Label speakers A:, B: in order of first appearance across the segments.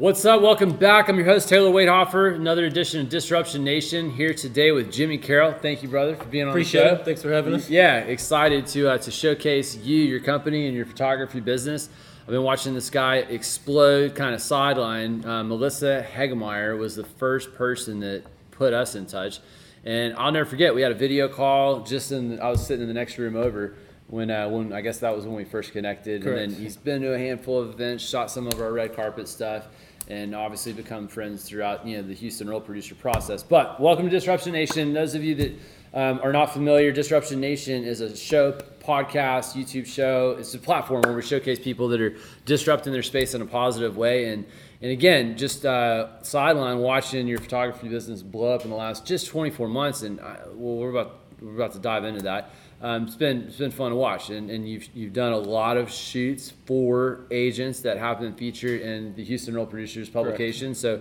A: What's up? Welcome back. I'm your host, Taylor Waithofer. Another edition of Disruption Nation here today with Jimmy Carroll. Thank you, brother, for being on
B: Appreciate
A: the show.
B: it. Thanks for having us.
A: Yeah, excited to uh, to showcase you, your company, and your photography business. I've been watching this guy explode, kind of sideline. Uh, Melissa Hegemeyer was the first person that put us in touch, and I'll never forget. We had a video call just in. I was sitting in the next room over when uh, when I guess that was when we first connected,
B: Correct.
A: and then he's been to a handful of events, shot some of our red carpet stuff. And obviously become friends throughout, you know, the Houston Real Producer process. But welcome to Disruption Nation. Those of you that um, are not familiar, Disruption Nation is a show, podcast, YouTube show. It's a platform where we showcase people that are disrupting their space in a positive way. And and again, just uh, sideline watching your photography business blow up in the last just 24 months. And I, well, we're about we're about to dive into that. Um, it's been it's been fun to watch, and, and you've you've done a lot of shoots for agents that have been featured in the Houston Real Producers publication. So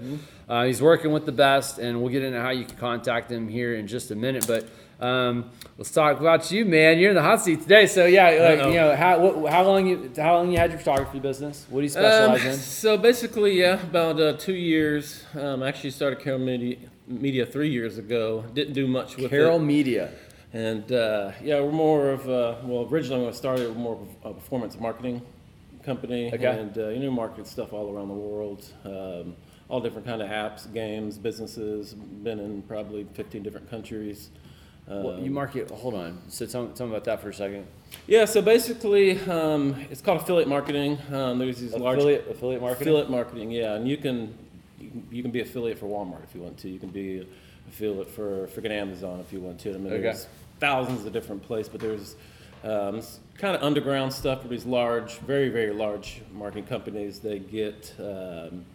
A: uh, he's working with the best, and we'll get into how you can contact him here in just a minute. But um, let's talk about you, man. You're in the hot seat today. So yeah, like,
B: Uh-oh.
A: you know how what, how long you how long you had your photography business? What do you specialize
B: Um,
A: in?
B: so basically, yeah, about uh, two years. Um, I actually started Carol Media, Media three years ago. Didn't do much with
A: Carol
B: it.
A: Media.
B: And uh, yeah, we're more of a, well, originally when I started, we were more of a performance marketing company.
A: Okay.
B: And uh, you know, market stuff all around the world. Um, all different kind of apps, games, businesses. Been in probably 15 different countries.
A: Well,
B: Um,
A: you market. Hold on. So tell, tell me about that for a second.
B: Yeah, so basically, um, it's called affiliate marketing. Um, there's these large
A: Affiliate affiliate marketing.
B: affiliate marketing. Yeah, and you can you can be affiliate for Walmart if you want to. You can be affiliate for freaking Amazon if you want to. I mean,
A: Okay.
B: there's thousands of different places, but there's um, kind of underground stuff for these large, very very large marketing companies. They get. Um,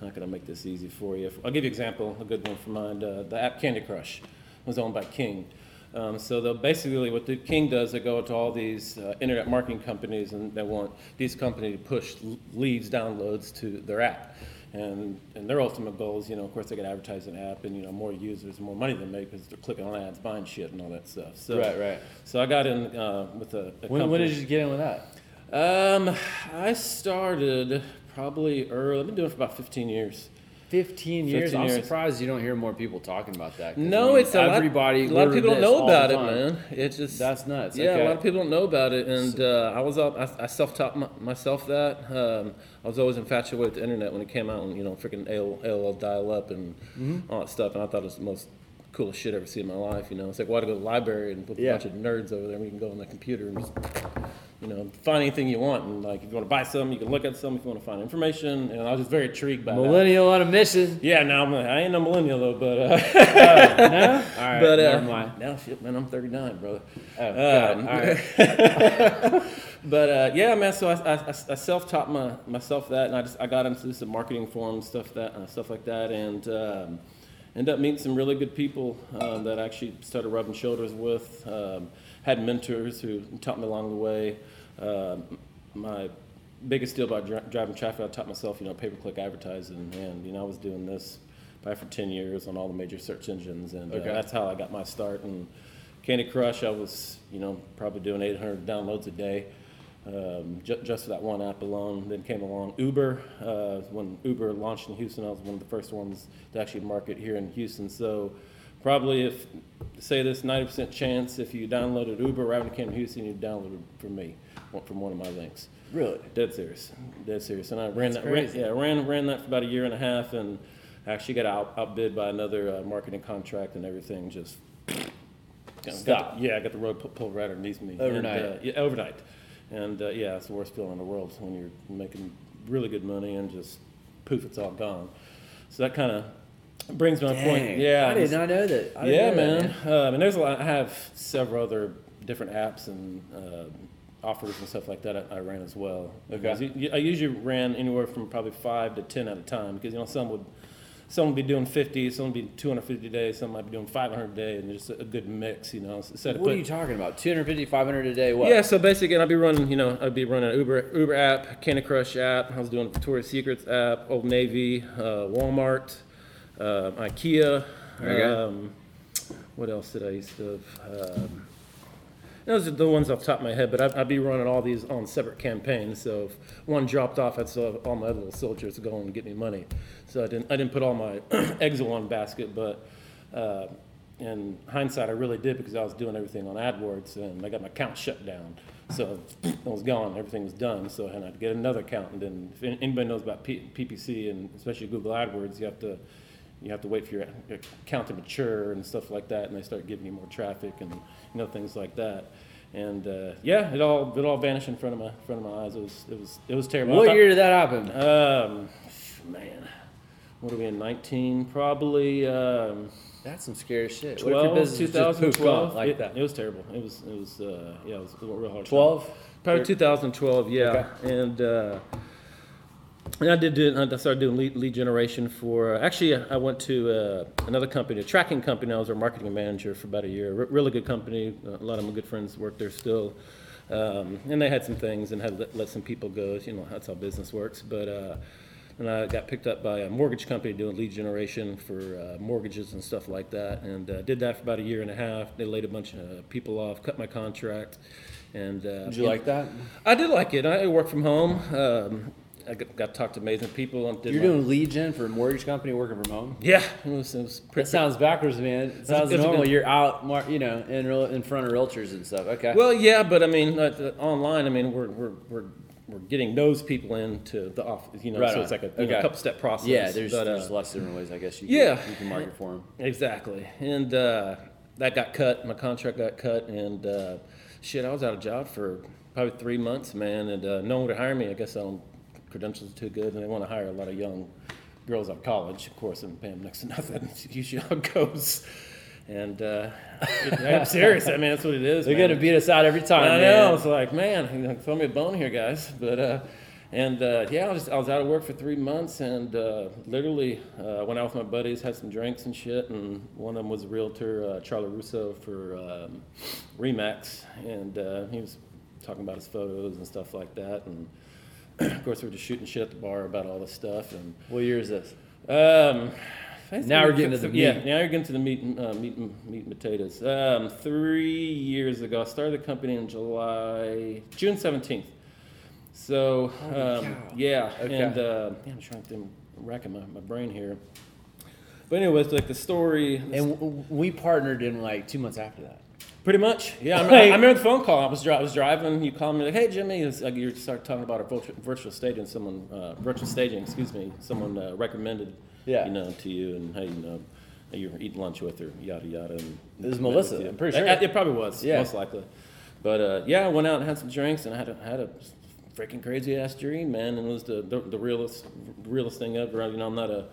B: not gonna make this easy for you? I'll give you an example, a good one for mine. Uh, the app Candy Crush was owned by King. Um, so they'll basically, what the King does, they go to all these uh, internet marketing companies and they want these companies to push leads, downloads to their app. And, and their ultimate goal is, you know, of course, they get advertise an app and, you know, more users, more money they make because they're clicking on ads, buying shit and all that stuff. So,
A: Right, right.
B: So I got in uh, with a, a
A: When, when did you get in with that?
B: Um, I started probably early. I've been doing it for about 15 years.
A: 15 years.
B: 15
A: I'm
B: years.
A: surprised you don't hear more people talking about that.
B: No,
A: I mean,
B: it's a lot-
A: everybody.
B: A lot of people don't know about it, man. It's just
A: That's nuts.
B: Yeah,
A: okay.
B: a lot of people don't know about it, and uh, I was up. I, I self-taught my, myself that. Um, I was always infatuated with the internet when it came out, and you know, freaking AOL, AOL dial-up and
A: Mm-hmm.
B: all that stuff. And I thought it was the most coolest shit I've ever seen in my life. You know, it's like, why to go to the library and put
A: Yeah.
B: a bunch of nerds over there? and We can go on the computer and just, you know, find anything you want. And like, if you want to buy something, you can look at some. If you want to find information, and I was just very intrigued by that.
A: Millennial on a mission.
B: Yeah, now I'm, I ain't no millennial though, but. Uh,
A: no? All right.
B: but uh, now, shit, man, I'm 39, brother.
A: Oh,
B: um,
A: All right.
B: But uh, yeah, man. So I, I, I self-taught my, myself that, and I just I got into some marketing forums, stuff that uh, stuff like that, and um, ended up meeting some really good people um, that I actually started rubbing shoulders with. Um, had mentors who taught me along the way. Um, my biggest deal about dri- driving traffic, I taught myself, you know, pay-per-click advertising, and you know, I was doing this probably for 10 years on all the major search engines, and
A: Okay.
B: uh, that's how I got my start. And Candy Crush, I was, you know, probably doing 800 downloads a day, um, ju- just for that one app alone. Then came along Uber. Uh, when Uber launched in Houston, I was one of the first ones to actually market here in Houston. So probably if, say this 90% chance, if you downloaded Uber right when it came to Houston, you downloaded from me, from one of my links.
A: Really?
B: Dead serious, dead serious. And I ran
A: That's
B: that. Ran, yeah, ran ran that for about a year and a half, and actually got out, outbid by another uh, marketing contract, and everything just
A: Stop.
B: Got, yeah, I got the rug pu- pulled right underneath me.
A: Overnight.
B: And, uh, yeah, overnight. And uh, yeah, it's the worst feeling in the world when you're making really good money and just poof, it's all gone. So that kind of brings my point. Yeah,
A: I did not know that.
B: Yeah,
A: know that,
B: man. Um, and there's a lot. I have several other different apps and uh, offers and stuff like that. I, I ran as well.
A: Okay.
B: You- I usually ran anywhere from probably five to ten at a time because you know some would. Some would be doing 50, some would be 250 days, some might be doing 500 a day, and just a, good mix, you know. Instead of
A: What are you talking about? 250, 500 a day? What?
B: yeah, so basically, I'd be running, you know, I'd be running an Uber Uber app, Candy Crush app. I was doing Victoria's Secrets app, Old Navy, uh, Walmart, uh, IKEA. Um, what else did I used to? have? Um, those are the ones off the top of my head, but I'd, I'd be running all these on separate campaigns. So if one dropped off, I'd still have all my other little soldiers going and get me money. So I didn't, I didn't put all my eggs in one basket, but uh, in hindsight, I really did because I was doing everything on AdWords and I got my account shut down. So it was gone, everything was done. So I had to get another account. And then if anybody knows about P- PPC and especially Google AdWords, you have to you have to wait for your account to mature and stuff like that, and they start giving you more traffic and you know things like that. And uh, yeah, it all it all vanished in front of my front of my eyes. It was it was it was terrible.
A: What
B: thought-
A: year did that happen?
B: Um, man, what are we in? Nineteen, probably. Um,
A: That's some scary shit. What
B: 12,
A: business just poofed
B: 2012.
A: off like
B: it,
A: that?
B: It was terrible. It was it was uh, yeah, it was real hard.
A: 12?
B: Probably 2012, yeah.
A: Okay.
B: And uh, and I did do, I started doing lead, lead generation for. Actually, I went to uh, another company, a tracking company. I was their marketing manager for about a year. Re- really good company. A lot of my good friends work there still. Um, and they had some things and had let, let some people go. You know, that's how business works. But uh, and I got picked up by a mortgage company doing lead generation for uh, mortgages and stuff like that. And uh, did that for about a year and a half. They laid a bunch of people off, cut my contract. And uh,
A: Did you like that?
B: I did like it. I worked from home. Um, I got, got to talk to amazing people. and did
A: You're
B: my-
A: doing lead gen for a mortgage company working from home?
B: Yeah, it was, it was
A: That sounds backwards, man. It sounds
B: it's
A: normal.
B: good-
A: You're out, you know, in real, in front of realtors and stuff. Okay.
B: Well, yeah, but I mean, uh, online. I mean, we're we're we're we're getting those people into the office. You know,
A: Right
B: so
A: on.
B: it's like a, you know,
A: Okay.
B: couple step process.
A: yeah, there's,
B: but, uh,
A: there's lots of different ways, I guess. You
B: yeah.
A: can, you can market for them.
B: Exactly. And uh, that got cut. My contract got cut, and uh, shit, I was out of job for probably three months, man. And uh, no one would hire me. I guess I don't credentials are too good, and they want to hire a lot of young girls out of college, of course, and pay them next to nothing. It's usually how it goes. And uh, I'm serious. I mean, that's what it is.
A: They're gonna beat us out every time.
B: I
A: man.
B: know. It's like, man, you know, throw me a bone here, guys. But uh, and uh, yeah, I was I was out of work for three months, and uh, literally uh, went out with my buddies, had some drinks and shit, and one of them was a realtor, uh, Charlie Russo for um, Remax, and uh, he was talking about his photos and stuff like that, and of course we were just shooting shit at the bar about all this stuff, and
A: What year is this?
B: um,
A: Now we're getting to the
B: yeah. Now you're getting to the meat, and, uh, meat, and, meat and potatoes. Um, three years ago, I started the company in July, June seventeenth. So um, yeah,
A: Okay.
B: and uh, yeah, I'm trying to I'm racking my, my brain here. But anyways, like the story,
A: And w- we partnered in like two months after that.
B: Pretty much, yeah. I,
A: Like-
B: remember, I remember the phone call. I was, dri- I was driving. You called me like, "Hey, Jimmy," like you start talking about a virtual, virtual staging. Someone uh, virtual staging, excuse me. Someone uh, recommended,
A: Yeah.
B: you know, to you, and hey, you know, you were eating lunch with her, yada yada. And
A: It was Melissa. I'm pretty sure.
B: It, it probably was,
A: Yeah.
B: most likely. But uh, yeah, I went out and had some drinks, and I had a, had a freaking crazy ass dream, man. And it was the, the the realest realest thing ever. You know, I'm not a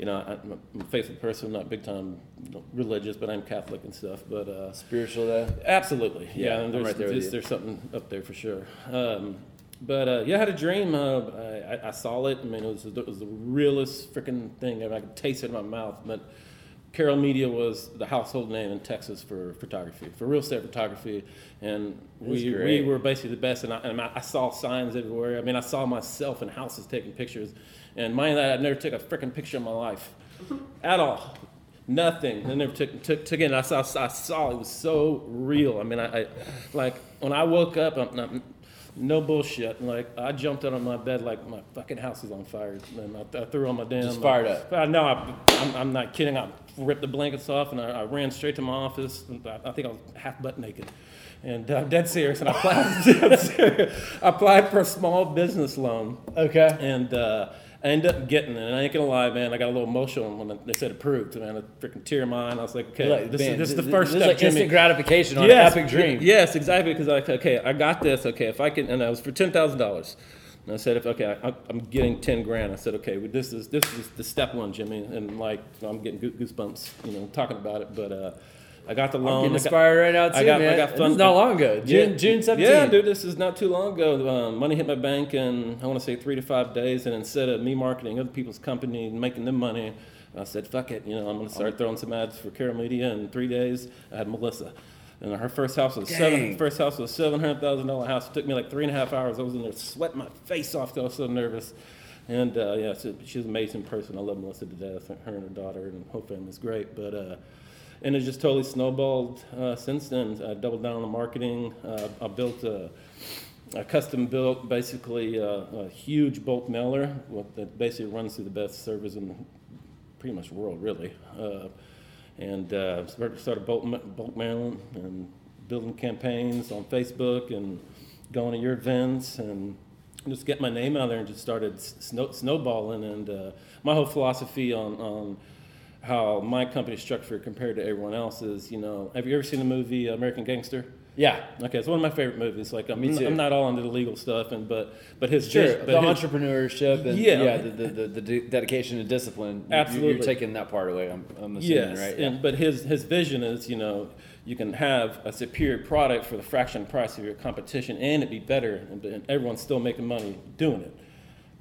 B: you know, I- I'm a faithful person, not big time religious, but I'm Catholic and stuff. But uh,
A: Spiritual though.
B: Absolutely,
A: Yeah,
B: yeah. There's,
A: right there
B: there's, there's something up there for sure. Um, but uh, yeah, I had a dream. Uh, I, I- I saw it. I mean, it was, it was the realest freaking thing. ever. I could taste it in my mouth. But Carol Media was the household name in Texas for photography, for real estate photography, and we, we were basically the best. And I, and I I saw signs everywhere. I mean, I saw myself in houses taking pictures, and mind that, I never took a freaking picture in my life, at all. Nothing. I never took took, took it. I saw I saw it was so real. I mean, I, I like when I woke up. I'm, I'm, no bullshit. Like I jumped out of my bed like my fucking house is on fire, and I, I threw on my damn.
A: Just fired up.
B: I know. I, I'm, I'm not kidding. I ripped the blankets off and I, I ran straight to my office. I, I think I was half butt naked, and uh, dead serious. And I applied. I applied for a small business loan
A: Okay.
B: and uh, I ended up getting it. And I ain't gonna lie, man, I got a little emotional when they said approved. Man, a freaking tear in my eye. I was like, okay,
A: Like,
B: this,
A: man,
B: is, this is the first
A: this
B: step,
A: is like
B: Jimmy.
A: instant gratification on
B: yes,
A: an epic dream.
B: Yes, exactly. Because I like, okay, I got this. Okay, if I can, and I was for ten thousand dollars. And I said, if okay, I, I'm getting ten grand. I said, okay, well, this is this is the step one, Jimmy. And like, I'm getting goo- goosebumps, you know, talking about it. But uh, I got the loan. I got-
A: inspired right now too,
B: I got- I
A: man.
B: got
A: This
B: fun-
A: is not long ago. June
B: yeah.
A: June 17th.
B: Yeah, dude, this is not too long ago. Um, money hit my bank in, I want to say, three to five days. And instead of me marketing other people's company and making them money, I said, fuck it. You know, I'm going to start throwing some ads for Carol Media. In three days, I had Melissa. And her first house was seven.
A: Dang.
B: First house was a seven hundred thousand dollar house. It took me like three and a half hours. I was in there sweating my face off. I was so nervous. And uh, yeah, she's an amazing person. I love Melissa to death. Her and her daughter and her family's great. But uh, and it just totally snowballed uh, since then. I doubled down on the marketing. Uh, I built a, a custom built, basically a, a huge bulk mailer that basically runs through the best servers in pretty much the world, really. Uh, and uh, started bulk, bulk mailing and building campaigns on Facebook and going to your events and just get my name out there and just started snow, snowballing. And uh, my whole philosophy on, on how my company's structured compared to everyone else's. you know, have you ever seen the movie American Gangster?
A: Yeah.
B: Okay, it's one of my favorite movies. Like I'm. I'm not all into the legal stuff, and but but his
A: Sure,
B: but
A: the
B: his-
A: entrepreneurship and
B: Yeah.
A: yeah, the, the, the, the de- dedication and discipline.
B: Absolutely.
A: You're taking that part away, I'm, I'm assuming,
B: Yes,
A: right?
B: and, but his, his vision is, you know, you can have a superior product for the fraction price of your competition and it be better, and, and everyone's still making money doing it.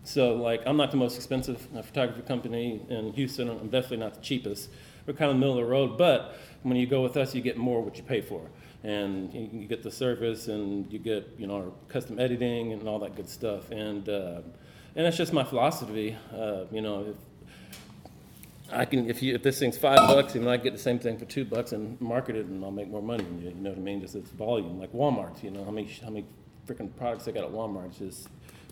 B: So, like, I'm not the most expensive photography company in Houston. I'm definitely not the cheapest. We're kind of middle of the road, but when you go with us, you get more what you pay for, and you, get the service, and you get, you know, our custom editing and all that good stuff. And uh, and that's just my philosophy. Uh, you know, if, I can, if you, if this thing's five bucks, and I get the same thing for two bucks and market it, and I'll make more money. You You know what I mean? Just it's volume, like Walmart. You know how many how many freaking products they got at Walmart? It's just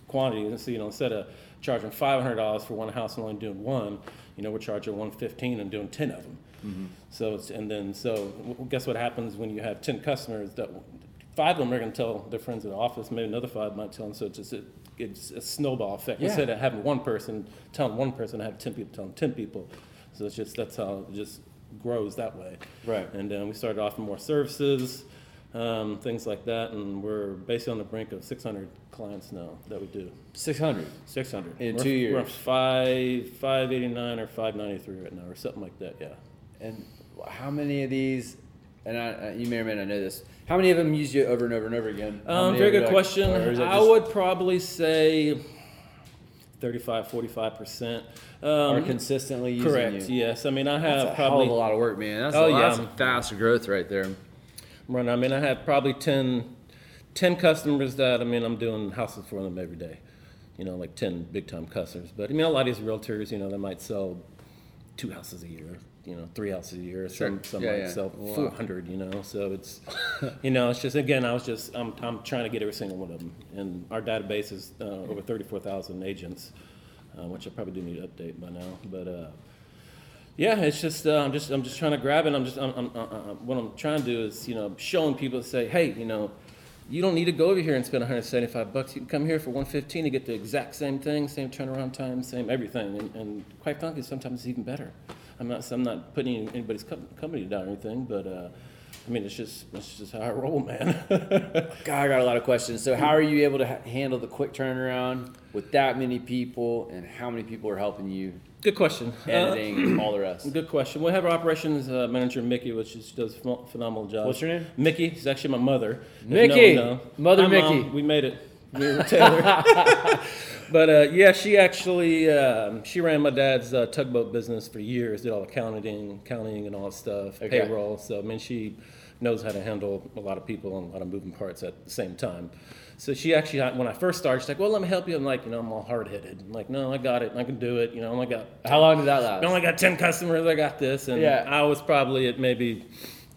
B: quantity. And so you know, instead of charging five hundred dollars for one house and only doing one, you know, we're charging one fifteen and doing ten of them. Mm-hmm. So it's and then so guess what happens when you have ten customers that five of them are going to tell their friends at the office, maybe another five might tell them. So it's just a, it's a snowball effect.
A: Yeah.
B: Instead of having one person telling one person, I have ten people telling ten people. So it's just that's how it just grows that way.
A: Right.
B: And then we started offering more services, um, things like that, and we're basically on the brink of 600 clients now that we do.
A: 600.
B: 600
A: In
B: We're-
A: two
B: We're
A: years.
B: five 589 or 593 right now, or something like that. Yeah.
A: And how many of these, and I, you may or may not know this, how many of them use you over and over and over again?
B: Um, very good
A: like-
B: question. I would probably say 35, 45 percent.
A: are
B: Um,
A: consistently using
B: correct.
A: you.
B: Yes. I mean, I have
A: That's a
B: probably
A: a lot of work, man. That's,
B: Oh,
A: a, that's
B: yeah.
A: some fast growth right there.
B: Right. I mean, I have probably 10, 10 customers that I mean I'm doing houses for them every day. You know, like ten big time customers. But I mean, a lot of these realtors, you know, they might sell two houses a year. You know, three houses a year. Some some
A: Yeah,
B: might
A: yeah.
B: sell
A: Wow.
B: four hundred. You know, so it's, you know, it's just again, I was just I'm I'm trying to get every single one of them, and our database is uh, over thirty four thousand agents, uh, which I probably do need to update by now. But uh, yeah, it's just uh, I'm just I'm just trying to grab it. I'm just I'm, I'm, uh, uh, what I'm trying to do is you know showing people to say, hey, you know, you don't need to go over here and spend 175 bucks. You can come here for 115 to get the exact same thing, same turnaround time, same everything, and, and quite frankly, sometimes it's even better. I'm not I'm not putting anybody's co- company down or anything, but uh, I mean it's just it's just how I roll, man.
A: God, I got a lot of questions. So, how are you able to ha- handle the quick turnaround with that many people, and how many people are helping you
B: Good question. Uh,
A: editing and all the rest?
B: Good question. We have our operations uh, manager Mickey, which is, does a phenomenal job.
A: What's her name?
B: Mickey. She's actually my mother.
A: Mickey!
B: no one know.
A: Mother
B: Hi, Mom.
A: Mickey.
B: We made it. We were Taylor. but uh, yeah, she actually um, she ran my dad's uh, tugboat business for years. Did all the accounting, accounting, and all that stuff,
A: Okay.
B: payroll. So I mean, she knows how to handle a lot of people and a lot of moving parts at the same time. So she actually, when I first started, she's like, "Well, let me help you." I'm like, you know, I'm all hard headed. I'm like, no, I got it. I can do it. You know, I only got
A: How long did that last?
B: I only got 10 customers. I got this. And
A: Yeah.
B: I was probably at maybe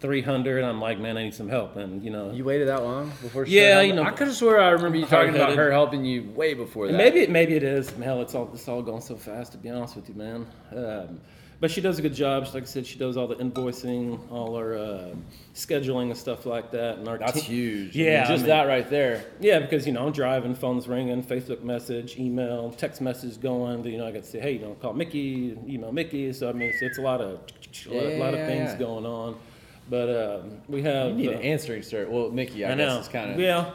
B: 300. I'm like, man, I need some help. And, you know,
A: You waited that long before? She
B: Yeah, you know,
A: I could have swore I remember you talking about her helping you way before that.
B: and maybe, maybe it is. Hell, it's all, it's all going so fast, to be honest with you, man. Um, but she does a good job. Like I said, she does all the invoicing, all our uh, scheduling and stuff like that. And our
A: That's
B: team-
A: huge.
B: Yeah,
A: just
B: I mean-
A: that right there.
B: Yeah, because you know I'm driving, phone's ringing, Facebook message, email, text message going. You know I got to say, hey, you know, call Mickey, email Mickey. So I mean, it's, it's a lot of a lot, lot of things
A: yeah.
B: going on. But um, we have
A: You need
B: uh,
A: an answering service. Well, Mickey, I,
B: I
A: guess
B: know.
A: is kind of.
B: Yeah,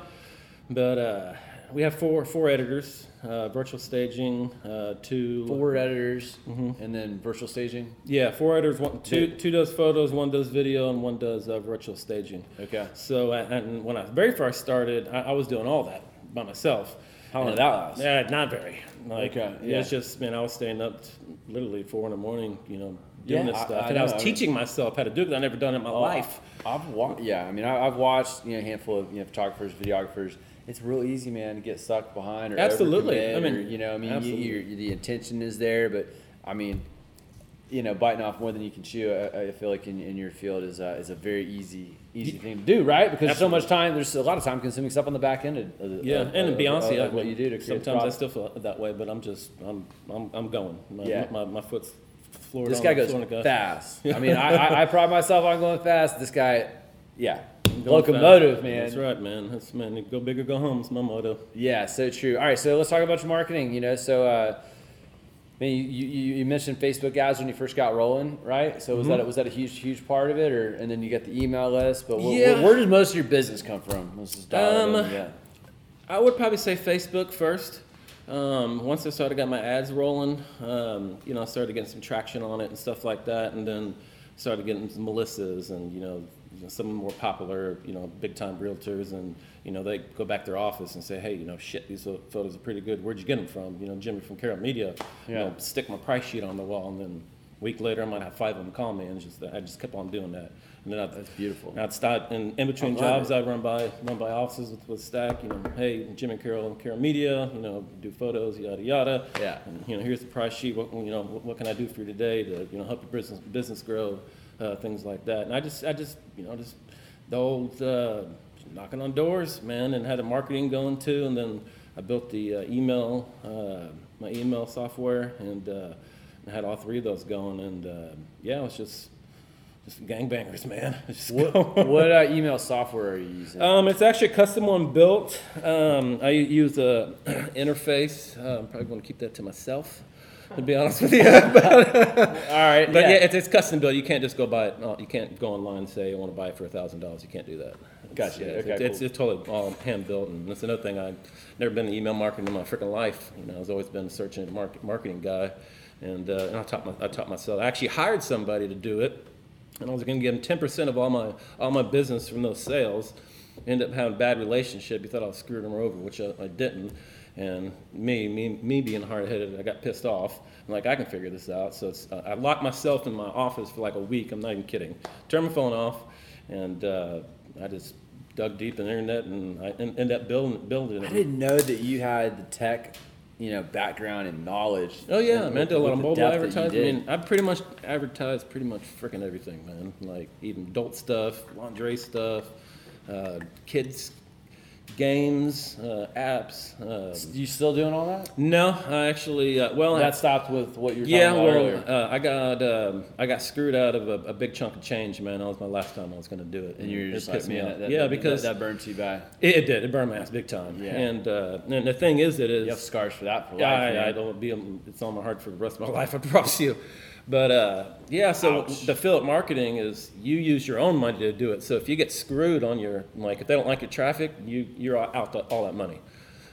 B: but uh, we have four four editors, uh, virtual staging, uh, two.
A: Four editors
B: Mm-hmm.
A: and then virtual staging.
B: Yeah, four editors. One, two two does photos, one does video, and one does uh, virtual staging.
A: Okay.
B: So uh, and when I very first started, I, I was doing all that by myself.
A: How long did that last?
B: Yeah, not very. Like,
A: Okay,
B: yeah. It's just, man, I was staying up t- literally four in the morning, you know, doing
A: Yeah,
B: this
A: I-
B: stuff.
A: I
B: and I was
A: know.
B: teaching myself how to do it 'cause I never done it in my
A: Oh,
B: life.
A: I've watched. Yeah, I mean, I, I've watched you know a handful of you know photographers, videographers. It's real easy, man, to get sucked behind or
B: Absolutely. I mean,
A: or, you know, I mean, you, you're, the intention is there, but I mean, you know, biting off more than you can chew. I, I feel like in, in your field is a, is a very easy easy thing to do, right? Because there's so much time. There's a lot of time consuming stuff on the back end. Of, of,
B: Yeah,
A: of,
B: and
A: of- of
B: yeah,
A: what you do to
B: sometimes I still feel that way, but I'm just I'm I'm, I'm going. My,
A: Yeah.
B: my, my foot's floored.
A: This guy goes
B: floor and it
A: fast. I mean, I, I, I pride myself on going fast. This guy, yeah, locomotive,
B: fast.
A: man.
B: That's right, man. That's man. Go big or go home. Is my motto.
A: Yeah, so true. All right, so let's talk about your marketing. You know, so uh, I mean, you, you, you mentioned Facebook ads when you first got rolling, right? So was that was that a huge huge part of it, or and then you got the email list? But wh- wh-
B: Yeah.
A: where, does most of your business come from? Let's just dial
B: Um,
A: in, yeah.
B: I would probably say Facebook first. Um, once I started got my ads rolling, um, you know, I started getting some traction on it and stuff like that, and then started getting some Melissas and you know, you know, some more popular, you know, big time realtors, and you know, they go back to their office and say, hey, you know, shit, these pho- photos are pretty good. Where'd you get them from? You know, Jimmy from Carol Media. You know, stick my price sheet on the wall, and then a week later, I might have five of them call me, and just I just kept on doing that, and then I,
A: That's beautiful.
B: I'd start in, in between jobs. I'd run by run by offices with, with Stack. You know, hey, Jim and Carol and Carol Media. You know, do photos, yada yada.
A: Yeah.
B: And, you know, here's the price sheet. What you know, what, what can I do for you today to you know help your business business grow, uh, things like that. And I just I just you know just the old uh, knocking on doors, man, and had the marketing going too. And then I built the uh, email uh, my email software and. Uh, I had all three of those going, and uh, yeah, it was just just gangbangers, man. Just
A: What, what uh, email software are you using?
B: Um, it's actually a custom one built. Um, I use a interface. Uh, I'm probably going to keep that to myself, to be honest with you. but
A: All right, But
B: yeah, it's, it's custom built. You can't just go buy it. No, you can't go online and say I want to buy it for thousand dollars. You can't do that. It's-
A: Gotcha.
B: yeah,
A: Okay,
B: it's, it's,
A: cool.
B: it's totally all hand built, and that's another thing. I've never been in email marketing in my freaking life. You know, I've always been a search engine market, marketing guy, and, uh, and I taught my, I taught myself. I actually hired somebody to do it, and I was going to give him ten percent of all my all my business from those sales. Ended up having a bad relationship. He thought I was screwing him over, which I, I didn't. And me, me, me being hard headed, I got pissed off. I'm like, I can figure this out. So it's, uh, I locked myself in my office for like a week. I'm not even kidding. Turned my phone off, and uh, I just dug deep in the internet, and I ended up building building
A: I didn't know that you had the tech, you know, background and knowledge.
B: Oh yeah, man, I did a lot of mobile
A: depth that you
B: advertising. I mean, I pretty much advertised pretty much freaking everything, man. Like even adult stuff, lingerie stuff, uh, kids games, uh, apps. Uh,
A: you still doing all that?
B: no, I actually, uh, well,
A: That stopped with what you're. talking
B: yeah,
A: about
B: well,
A: earlier.
B: uh, I got um, I got screwed out of a, a big chunk of change, man. That was my last time I was going to do it,
A: And you were
B: it
A: just like,
B: pissed me
A: man,
B: off.
A: that, that,
B: yeah,
A: that-
B: because
A: that, that burnt you bad.
B: it, it did. It burned my ass big time.
A: Yeah.
B: And uh, and the thing is, it is
A: You have scars for that for life.
B: yeah, I, I
A: man.
B: don't be. It's on my heart for the rest of my life. I promise you. But uh, yeah, so
A: Ouch.
B: the affiliate marketing is you use your own money to do it. So if you get screwed on your like, if they don't like your traffic, you you're out the, all that money.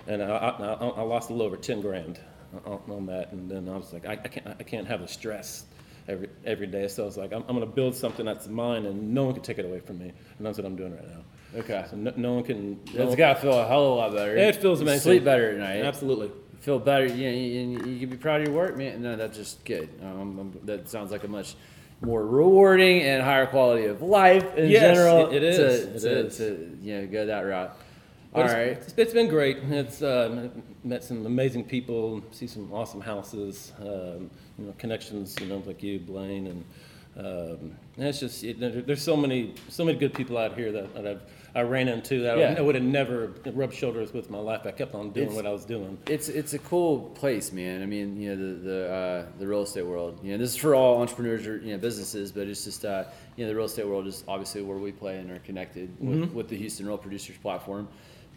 B: And I, I, I- lost a little over ten grand on, on that. And then I was like, I, I can't I can't have the stress every every day. So I was like, I'm, I'm going to build something that's mine, and no one can take it away from me. And that's what I'm doing right now.
A: Okay.
B: So no, no one can. no
A: It's got to feel a hell of a lot better.
B: It feels amazing.
A: Sleep better at night.
B: Absolutely.
A: Feel better. Yeah, you, you, you can be proud of your work, man. No, that's just good. Um, um, that sounds like a much more rewarding and higher quality of life in
B: Yes,
A: general.
B: it- it
A: to,
B: is. It
A: to,
B: is.
A: to you know go that route.
B: But
A: All
B: it's-
A: right.
B: it's, it's been great. It's uh, met some amazing people, see some awesome houses, um, you know, connections, you know, like you, Blaine, and, um, and it's just it, there's so many so many good people out here that, that I've I ran into that
A: Yeah.
B: I would have never rubbed shoulders with my life. I kept on doing
A: It's-
B: what I was doing.
A: It's it's a cool place, man. I mean, you know, the the uh, the real estate world. You know, this is for all entrepreneurs or you know businesses, but it's just uh, you know the real estate world is obviously where we play and are connected
B: Mm-hmm.
A: with the Houston Real Producers platform.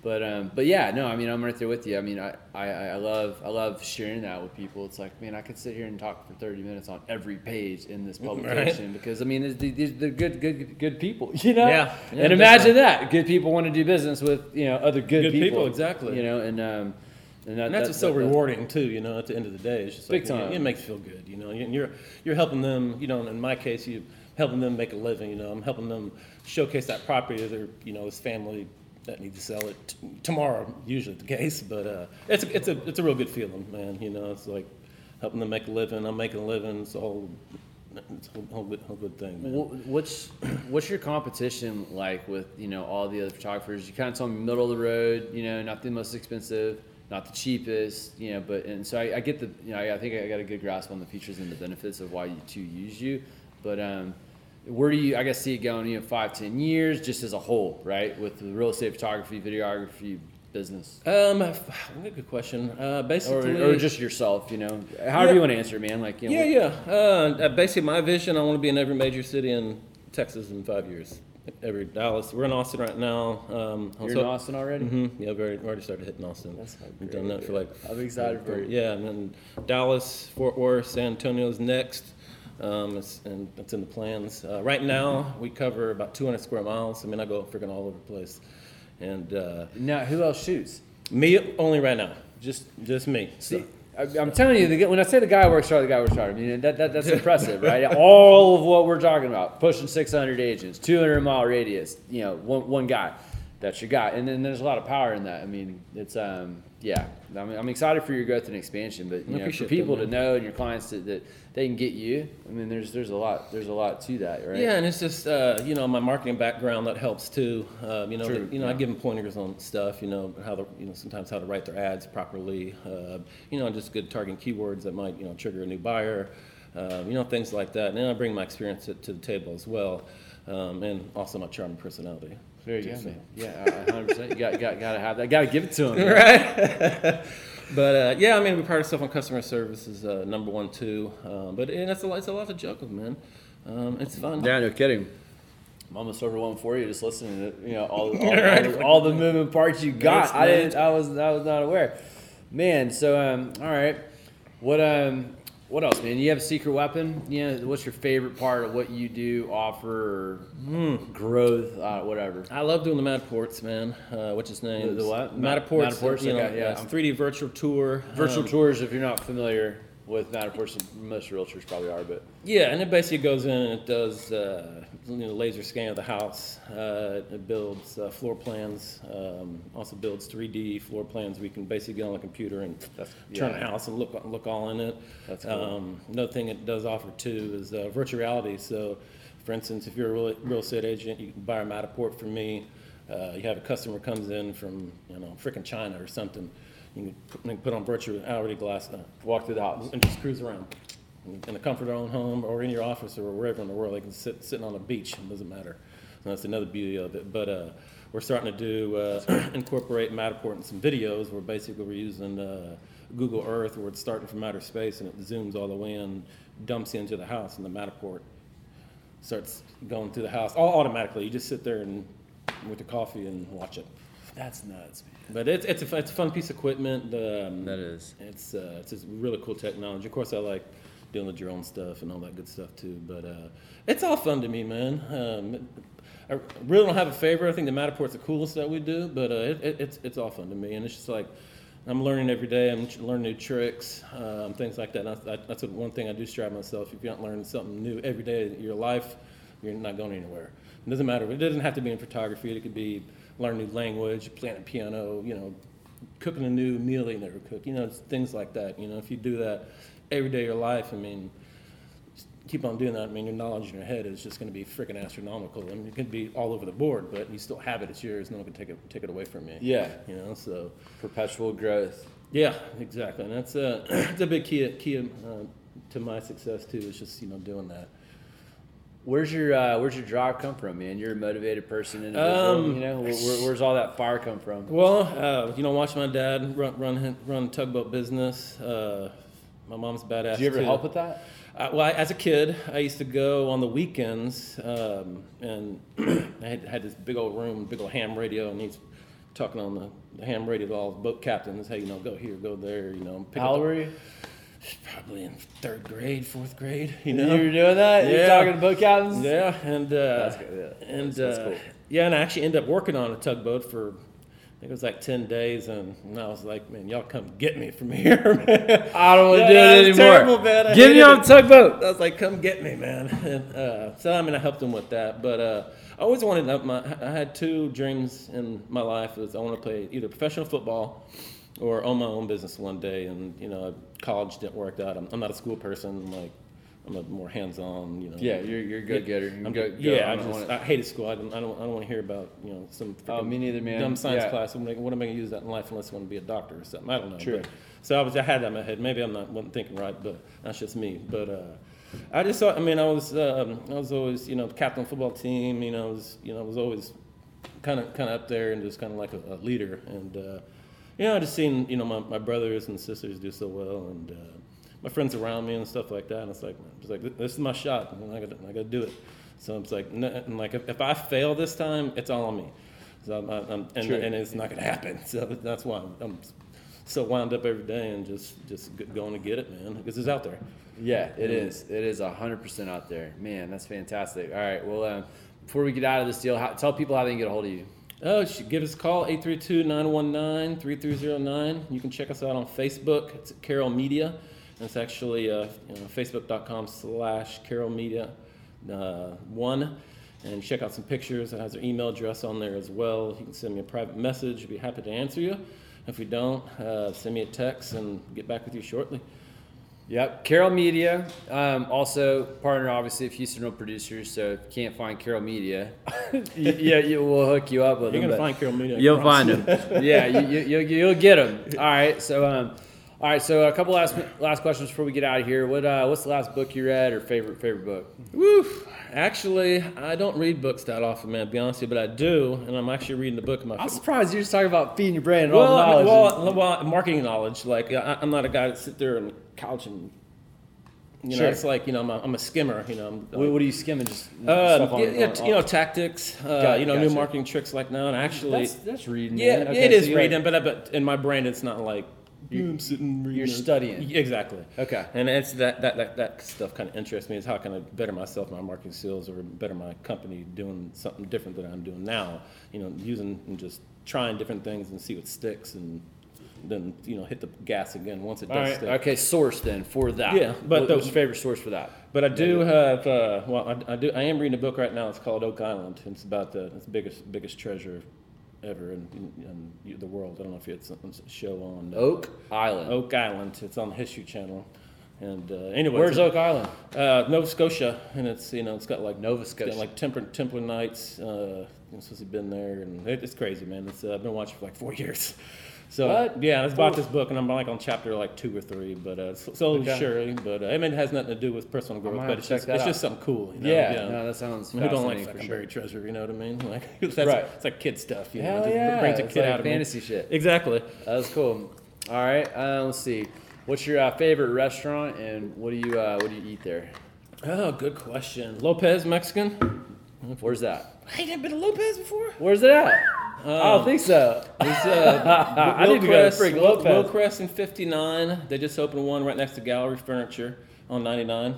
A: But um, but yeah, no, I mean, I'm right there with you. I mean, I, I, I love I love sharing that with people. It's like, man, I could sit here and talk for 30 minutes on every page in this publication because I mean, it's- these they're good good good people, you know.
B: Yeah. Yeah,
A: and imagine that good people want to do business with you know other good,
B: Good people, exactly.
A: You know, and um, and, that,
B: And that's
A: that-
B: what's so
A: that-
B: rewarding too, you know. At the end of the day, it's just
A: Big
B: like,
A: time.
B: It, it makes you feel good, you know. And you're you're helping them, you know. In my case, you helping them make a living, you know. I'm helping them showcase that property to their, you know, his family that need to sell it t- tomorrow. Usually the case, but uh, it's a, it's a it's a real good feeling, man. You know, it's like helping them make a living. I'm making a living. It's a whole it's a whole, good, whole good thing, man.
A: What's what's your competition like with you know all the other photographers? You kind of told me middle of the road, you know, not the most expensive. not the cheapest, you know, but and so I, I get the you know I, I think I got a good grasp on the features and the benefits of why you to use you, but um, where do you I guess see it going you know five ten years just as a whole right with the real estate photography videography business
B: Um, good question. Uh, basically,
A: or just yourself you know however
B: Yeah.
A: you want to answer it man like you know
B: yeah, yeah. Uh, uh, basically, my vision: I want to be in every major city in Texas in five years. Every Dallas. We're in Austin right now. Um,
A: you're in Austin already
B: Mm-hmm. Yeah, very, already started hitting Austin.
A: That's great,
B: done that for like.
A: I'm excited for you.
B: Yeah, and then Dallas, Fort Worth, San Antonio's next. Um, it's, and that's in the plans. Uh, right now, we cover about 200 square miles. I mean, I go freaking all over the place. And uh,
A: now who else shoots
B: me only right now,
A: just
B: just me.
A: See, I, I'm telling you, the, guy- when I say the guy works hard, the guy works hard. I mean, that, that, that's impressive, right? All of what we're talking about, pushing 600 agents, 200 mile radius, you know, one, one guy, that's you got. And then there's a lot of power in that. I mean, it's, um, yeah, I mean, I'm excited for your growth and expansion, but, you know, for people
B: that,
A: to know and your clients to, that they can get you, I mean, there's, there's a lot, there's a lot to that, right?
B: Yeah, and it's just uh, you know my marketing background that helps too. Uh, you know,
A: True,
B: you know I give them pointers on stuff. You know how to you know sometimes how to write their ads properly. Uh, you know, just good targeting keywords that might you know trigger a new buyer. Uh, you know things like that. And then I bring my experience to, to the table as well, um, and also my charming personality.
A: There you go,
B: so.
A: man. Yeah, 100%. You got, got, got to have that. Got to give it to them.
B: right? but uh, yeah, I mean, we pride ourselves on customer service is uh, number one too. Um, but and it's a lot, it's a lot to juggle, man. Um, it's fun.
A: Yeah, no kidding. I'm almost over one for you, just listening to you know all, all, all, the, all the moving parts you got.
B: Thanks,
A: I didn't. I was. I was not aware. Man, so um, all right. What um, what else, man? You have a secret weapon? Yeah. what's your favorite part of what you do, offer,
B: Hmm.
A: growth, uh, whatever?
B: I love doing the Matterports, man. Uh, what's his name?
A: The- the what? Ma-
B: Matterports.
A: Matterports,
B: You know,
A: okay, yeah.
B: it's 3D virtual tour.
A: Virtual
B: Um,
A: tours, if you're not familiar with not of course most realtors probably are, but
B: Yeah, and it basically goes in and it does uh, you know, laser scan of the house. Uh, it builds uh, floor plans. Um, also builds 3D floor plans. We can basically get on the computer and turn
A: yeah.
B: the house and look look all in it.
A: That's cool.
B: Um, another thing it does offer too is uh, virtual reality. So, for instance, if you're a real, real estate agent, you can buy a Matterport from me. Uh, you have a customer comes in from you know freaking China or something. You can put, you can put on virtual reality glass. Uh,
A: walk through the house.
B: and just cruise around in the comfort of their own home or in your office or wherever in the world. They can sit sitting on a beach. It doesn't matter. So that's another beauty of it. But uh, we're starting to do uh, incorporate Matterport in some videos. Where basically we're using uh, Google Earth, where it's starting from outer space and it zooms all the way in, dumps you into the house, and the Matterport starts going through the house all automatically. You just sit there and with the coffee and watch it.
A: That's nuts, man.
B: But it's it's a, it's a fun piece of equipment. Um,
A: That is.
B: It's uh, it's just really cool technology. Of course, I like dealing with drone stuff and all that good stuff too. But uh, it's all fun to me, man. Um, I really don't have a favorite. I think the Matterport's the coolest that we do, but uh, it, it, it's it's all fun to me, and it's just like I'm learning every day. I'm learning new tricks, um, things like that. I, I, that's one thing I do strive myself. If you're not learning something new every day in your life, you're not going anywhere. It doesn't matter. It doesn't have to be in photography. It could be learn new language, playing a piano, you know, cooking a new meal they never cooked. You know, things like that. You know, if you do that every day of your life, I mean, keep on doing that. I mean, your knowledge in your head is just going to be freaking astronomical. I mean, it can be all over the board, but you still have it. It's yours. No one can take it take it away from you.
A: Yeah,
B: You know, so
A: perpetual growth.
B: yeah, exactly. And that's a it's a big key key uh, to my success too. Is just you know doing that.
A: Where's your uh, Where's your drive come from, man? You're a motivated person, individual.
B: Um,
A: you know, where, where- where's all that fire come from?
B: Well, uh, you know, watch my dad run run run tugboat business. Uh, my mom's badass.
A: Did you ever
B: too.
A: help with that?
B: Uh, well, I, as a kid, I used to go on the weekends, um, and I had, had this big old room, big old ham radio, and he's talking on the, the ham radio to all the boat captains. Hey, you know, go here, go there. You know, pick
A: How
B: up
A: old were you?
B: Probably in third grade, fourth grade. You know,
A: You
B: know,
A: were doing that? You're talking to boat captains?
B: yeah, and uh,
A: That's good, yeah.
B: and
A: That's- that's
B: uh,
A: cool.
B: yeah, and I actually ended up working on a tugboat for. I think it was like ten days, and, and I was like, "Man, y'all come get me from here, man."
A: I don't want to
B: Yeah,
A: do it
B: it's
A: anymore.
B: terrible, man. I
A: Get me
B: hated
A: on
B: it.
A: tugboat.
B: I was like, "Come get me, man!" And, uh, so I mean, I helped them with that, but uh, I always wanted. to- My, I had two dreams in my life: was I want to play either professional football or own my own business one day. And you know, college didn't work out. I'm, I'm not a school person. Like, I'm a more hands-on, you know.
A: Yeah, you're you're a good getter.
B: I'm
A: go-
B: good-
A: go-
B: yeah, I just
A: wanna-
B: I hated school. I don't I don't, I don't want to hear about you know some
A: Oh, me neither, man.
B: dumb science
A: Yeah.
B: class. What am, I, what am I going to use that in life unless I want to be a doctor or something? I don't know.
A: True.
B: But, so I was I had that in my head. Maybe I'm not wasn't thinking right, but that's just me. But uh, I just thought. I mean, I was um, I was always you know captain of the football team. You know, I was you know I was always kind of kind of up there and just kind of like a, a leader. And uh, you know, I just seen you know my, my brothers and sisters do so well, and uh, my friends around me and stuff like that. And it's like it's like this is my shot, and I got I got to do it. So it's like and like if, if I fail this time, it's all on me. So I'm, I'm, and,
A: Sure.
B: and it's not going to happen. So that's why I'm, I'm so wound up every day and just just going to get it, man, because it's out there.
A: Yeah, it is. It is hundred percent out there, man. That's fantastic. All right, well, um, before we get out of this deal, how, tell people how they can get a hold of you.
B: Oh, you give us a call, 832-919-3309. You can check us out on Facebook. It's Carol Media. And it's actually uh, you know, facebook.com slash Carol Media uh, 1. And check out some pictures. It has our email address on there as well. You can send me a private message. I'd be happy to answer you. If we don't, uh, send me a text and get back with you shortly.
A: Yep, Carol Media, um, also partner obviously of Houston Real Producers. So if you can't find Carol Media, yeah, you, we'll hook you up with
B: You're
A: them.
B: going to find Carol Media.
A: You'll
B: promise.
A: find them. yeah, you, you, you'll, you'll get them. All right. So, um, all right. So, a couple last last questions before we get out of here. What uh, what's the last book you read or favorite favorite book?
B: Woo! Actually, I don't read books that often, man. To be honest with you, but I do, and I'm actually reading the book of my.
A: I'm surprised you're just talking about feeding your brain and
B: well,
A: all the knowledge.
B: well, well, marketing knowledge. Like I, I'm not a guy that sit there and couch and. You know,
A: Sure.
B: it's like you know, I'm a, I'm a skimmer. You know, I'm,
A: what, what are you skimming? Just
B: uh,
A: stuff on,
B: yeah,
A: on-
B: you know, tactics. Uh,
A: Got
B: you know, new marketing tricks like now. And actually,
A: that's that's reading.
B: yeah.
A: Okay,
B: it
A: so
B: is
A: you're-
B: reading, but but in my brain, it's not like I'm sitting reading.
A: You're studying.
B: Exactly.
A: Okay.
B: And it's that that that, that stuff kind of interests me. Is how can I better myself, my marketing skills, or better my company doing something different than I'm doing now? You know, using and just trying different things and see what sticks, and then you know hit the gas again once it does
A: All right.
B: stick.
A: Okay. Source then for that.
B: Yeah, but
A: what,
B: the-
A: what's your favorite source for that?
B: But I do have uh, well, I, I do I am reading a book right now. It's called Oak Island. It's about the it's the biggest biggest treasure ever in, in, in the world. I don't know if you it's a show on uh,
A: Oak Island.
B: Oak Island. It's on the History Channel. And uh, anyway,
A: Where's Oak Island?
B: Uh, Nova Scotia, and it's you know it's got like
A: Nova
B: it's got
A: Scotia.
B: like Templar Templar Knights. Uh, I'm supposed to have been there, and it, it's crazy, man. It's uh, I've been watching for like four years. So
A: What?
B: yeah, I just bought this book, and I'm like on chapter like two or three, but uh, slowly
A: Okay.
B: sure. But uh, I mean, it has nothing to do with personal growth, but it's just it's
A: out.
B: just something cool. You know?
A: yeah, No, that sounds
B: Who don't like fucking
A: sure.
B: buried treasure? You know what I mean? Like that's
A: Right.
B: it's like kid stuff. You know,
A: Hell
B: it just
A: yeah,
B: brings a
A: it's
B: kid
A: like
B: out of
A: fantasy
B: me.
A: shit.
B: Exactly.
A: That was cool. All right, uh, let's see. What's your uh, favorite restaurant, and what do you uh, what do you eat there?
B: Oh, good question. Lopez Mexican.
A: Where's that?
B: I ain't never been to Lopez before.
A: Where's it at? I don't think so.
B: It's, uh,
A: I need to go to
B: Wilcrest-
A: freaking
B: Wil-
A: Lopez.
B: Wilcrest in 59. They just opened one right next to Gallery Furniture on 99.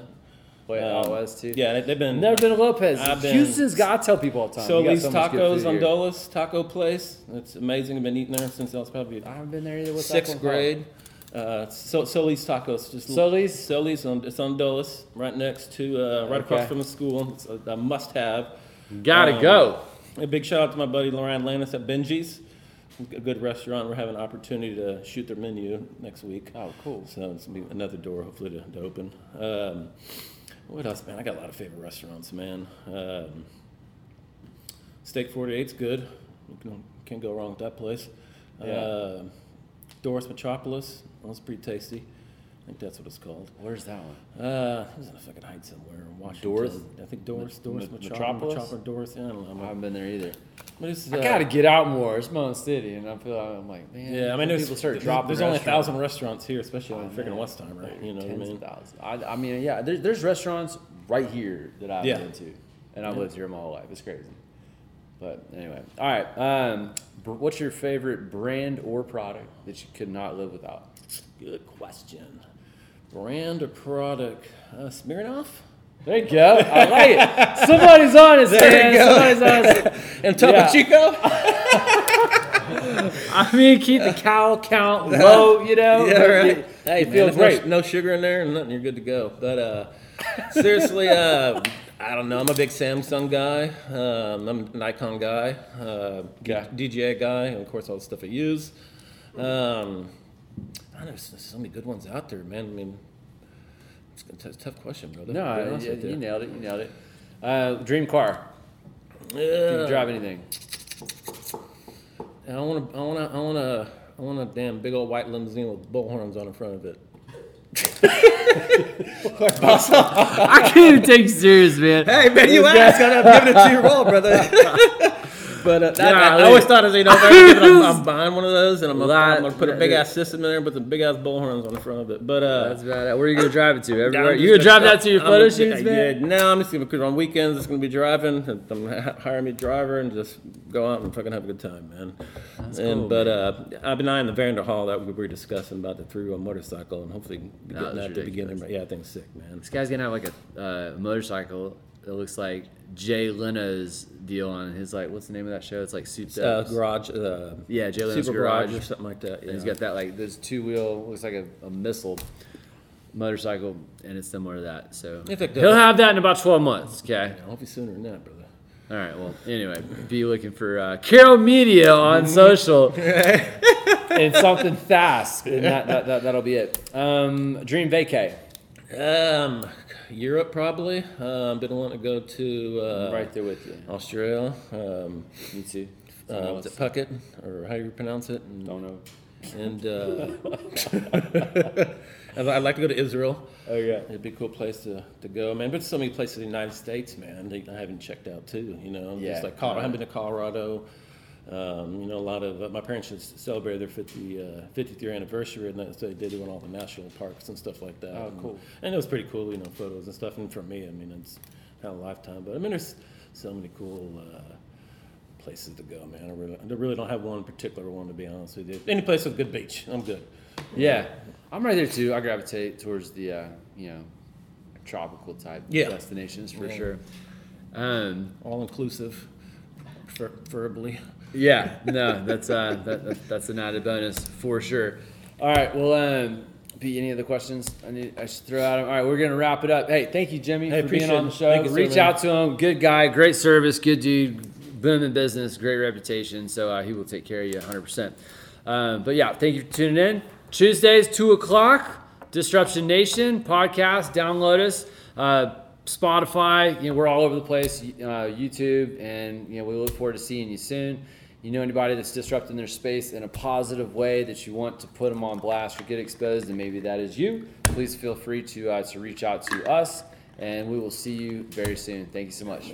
A: Wait,
B: Um,
A: oh, West too.
B: Yeah, they- they've been.
A: Never been to Lopez.
B: I've been-
A: Houston's got. I tell people all the time. you got
B: Solis
A: so
B: Tacos
A: food
B: on. Dulles Taco Place. It's amazing. I've been eating there since I was probably
A: I haven't been there either. What's
B: sixth
A: one
B: grade. Uh, so, Solis Tacos. Just
A: Solis?
B: Solis on it's on Dulles, right next to uh, right across from the school. It's a, a must-have.
A: Gotta
B: Um,
A: go.
B: A big shout out to my buddy Lauren Lannis at Benji's. A good restaurant. We're having an opportunity to shoot their menu next week.
A: Oh, cool.
B: So it's gonna be another door, hopefully, to, to open. Um, what else, man? I got a lot of favorite restaurants, man. Um, Steak 48's good. You can, can't go wrong with that place.
A: Yeah.
B: Uh, Doris Metropolis. That was pretty tasty. I think that's what it's called.
A: Where's that one?
B: Uh, it was in a fucking height somewhere in Washington.
A: Doris?
B: I think Doris, Doris,
A: Me- Metropolis?
B: Metropolis, Doris. Yeah, I don't know.
A: I haven't been there either.
B: But it's,
A: I
B: uh,
A: gotta get out more. It's my own City, and I feel like I'm like, man.
B: Yeah, I mean,
A: people start dropping.
B: there's only a thousand restaurants here, especially on
A: Oh,
B: freaking
A: man.
B: Westheimer, right? You know what I mean?
A: I, I mean, yeah, there's, there's restaurants right here that I've
B: Yeah.
A: been to, and I've
B: Yeah.
A: lived here my whole life. It's crazy. But anyway, all right. Um, what's your favorite brand or product that you could not live without?
B: Good question. Brand or product? Uh, Smirnoff?
A: There you go. I like it. Somebody's honest, man. Somebody's honest.
B: And Topo
A: Yeah.
B: Chico?
A: I mean, keep the cow count low. You know. Yeah.
B: Hey,
A: You
B: man,
A: feel
B: there's no-
A: great.
B: No, sugar in there and nothing. You're good to go. But uh, seriously, uh, I don't know. I'm a big Samsung guy. Um, I'm a Nikon guy. Uh,
A: Yeah.
B: DJI guy. And of course, all the stuff I use. Um, I don't know. There's so many good ones out there, man. I mean, It's a tough question, brother.
A: No,
B: to
A: I-
B: honest
A: you,
B: with you.
A: you nailed it. You nailed it. Uh, dream car. If you drive anything.
B: I want to. I want to. I want to. I want a damn big old white limousine with bullhorns on the front of it.
A: I can't even take you serious, man.
B: Hey man, you asked, I'm giving it to your role, brother. but uh, that, I, I always thought as you know, if I ever get it, I'm, I'm buying one of those, and I'm gonna,
A: That-
B: I'm gonna put a big ass system in there and put some big ass bullhorns on the front of it. But uh,
A: That's about it. Where are you gonna drive it to? Everywhere. You gonna drive that to your photo shoots, man?
B: Yeah, no, I'm just gonna because on weekends it's gonna be driving. I'm gonna hire me a driver and just go out and fucking have a good time, man. and
A: cool,
B: but uh, I've been eyeing the Vanderhall that we were discussing about the three wheel motorcycle and hopefully
A: That
B: getting
A: was
B: that to begin.
A: ridiculous.
B: Yeah, I think it's sick, man.
A: This guy's gonna have like a uh, motorcycle that looks like Jay Leno's deal on his like what's the name of that show? It's like Suits
B: Uh,
A: Up.
B: garage, uh,
A: yeah, Jay Leno's
B: super
A: garage.
B: garage or something like that.
A: And he's
B: yeah.
A: got that like this two wheel looks like a, a missile motorcycle, and it's similar to that. So
B: it
A: he'll have that in about twelve months. Okay.
B: I hope he's sooner than that, brother.
A: All right. Well, anyway, be looking for uh, Carol Media on social and something fast, and that, that, that that'll be it. Um, Dream vacay.
B: Um, Europe probably. Um, been wanting to go to uh,
A: right there with you.
B: Australia. Um,
A: Me too.
B: uh, was it Phuket or how you pronounce it? And,
A: Don't know.
B: and uh, I'd I'd like to go to Israel.
A: Oh yeah.
B: It'd be a cool place to, to go, man. But so many places in the United States, man, that I haven't checked out too. You know,
A: Yeah.
B: just like Colorado. I haven't been to Colorado. Um, you know, a lot of uh, my parents just celebrated their 50, uh, 50th year anniversary, and that's what they did it in all the national parks and stuff like that.
A: Oh,
B: And-
A: cool.
B: And it was pretty cool, you know, photos and stuff. And for me, I mean, it's kind of a lifetime. But I mean, there's so many cool uh, places to go, man. I really, I really don't have one particular one to be honest with you. Any place with good beach, I'm good.
A: Yeah, I'm right there too. I gravitate towards the uh, you know tropical type
B: Yeah.
A: destinations for
B: Yeah.
A: sure. Um,
B: All inclusive, preferably.
A: Yeah, no, that's uh, that, that, that's an added bonus for sure. All right, well, um, Pete, any other questions I need I should throw out? All right, we're gonna wrap it up. Hey, thank you, Jimmy,
B: Hey,
A: for being on the show.
B: You,
A: Reach out to him. Good guy, great service, good dude, booming business, great reputation. So uh, he will take care of you 100. percent um, But yeah, thank you for tuning in. Tuesdays, two o'clock. Disruption Nation podcast. Download us. Uh, Spotify. You know we're all over the place. Uh, YouTube, and you know we look forward to seeing you soon. You know anybody that's disrupting their space in a positive way that you want to put them on blast or get exposed, and maybe that is you. Please feel free to uh, to reach out to us, and we will see you very soon. Thank you so much.